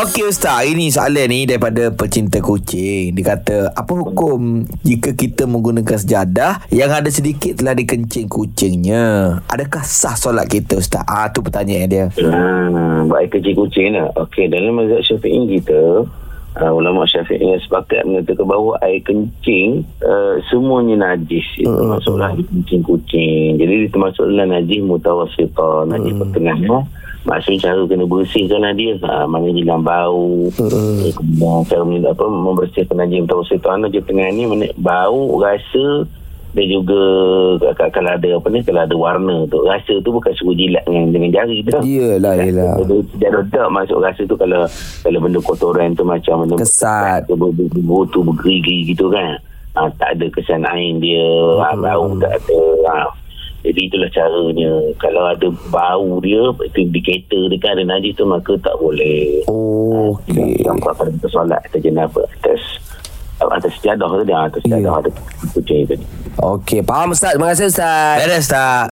Okey Ustaz, ini soalan ni daripada pecinta kucing. Dia kata, apa hukum jika kita menggunakan sejadah yang ada sedikit telah dikencing kucingnya? Adakah sah solat kita Ustaz? Ah tu pertanyaan dia. Ha, baik kecil kucing lah. Okey, dalam mazhab syafi'i kita, uh, ulama syafi'i yang sepakat mengatakan bahawa air kencing uh, semuanya najis. Itu Uh, termasuklah kencing kucing. Jadi dia termasuk dalam najis mutawasitah, najis pertengahan. Maksudnya cara kena bersihkanlah dia. Ha, mana hilang bau. Kemudian cara men- apa, membersihkan najis mutawasitah. Najis tengah ni mana, bau, rasa dan juga kalau ada apa ni kalau ada warna tu rasa tu bukan suruh jilat dengan dengan jari tu yelah. dia, dia redak masuk rasa tu kalau kalau benda kotoran tu macam benda Kesat. tu ber- ber- ber- tu bergerigi gitu kan ha, tak ada kesan air dia ha, bau tak ada ha. Jadi itulah caranya kalau ada bau dia itu indikator dia kan ada najis tu maka tak boleh Oh, okey. Nampak pada kita solat atas jenazah atas atas sejadah tu dia atas sejadah Ya. ada kucing tu Okey, faham Ustaz. Terima kasih Ustaz. Ada Ustaz.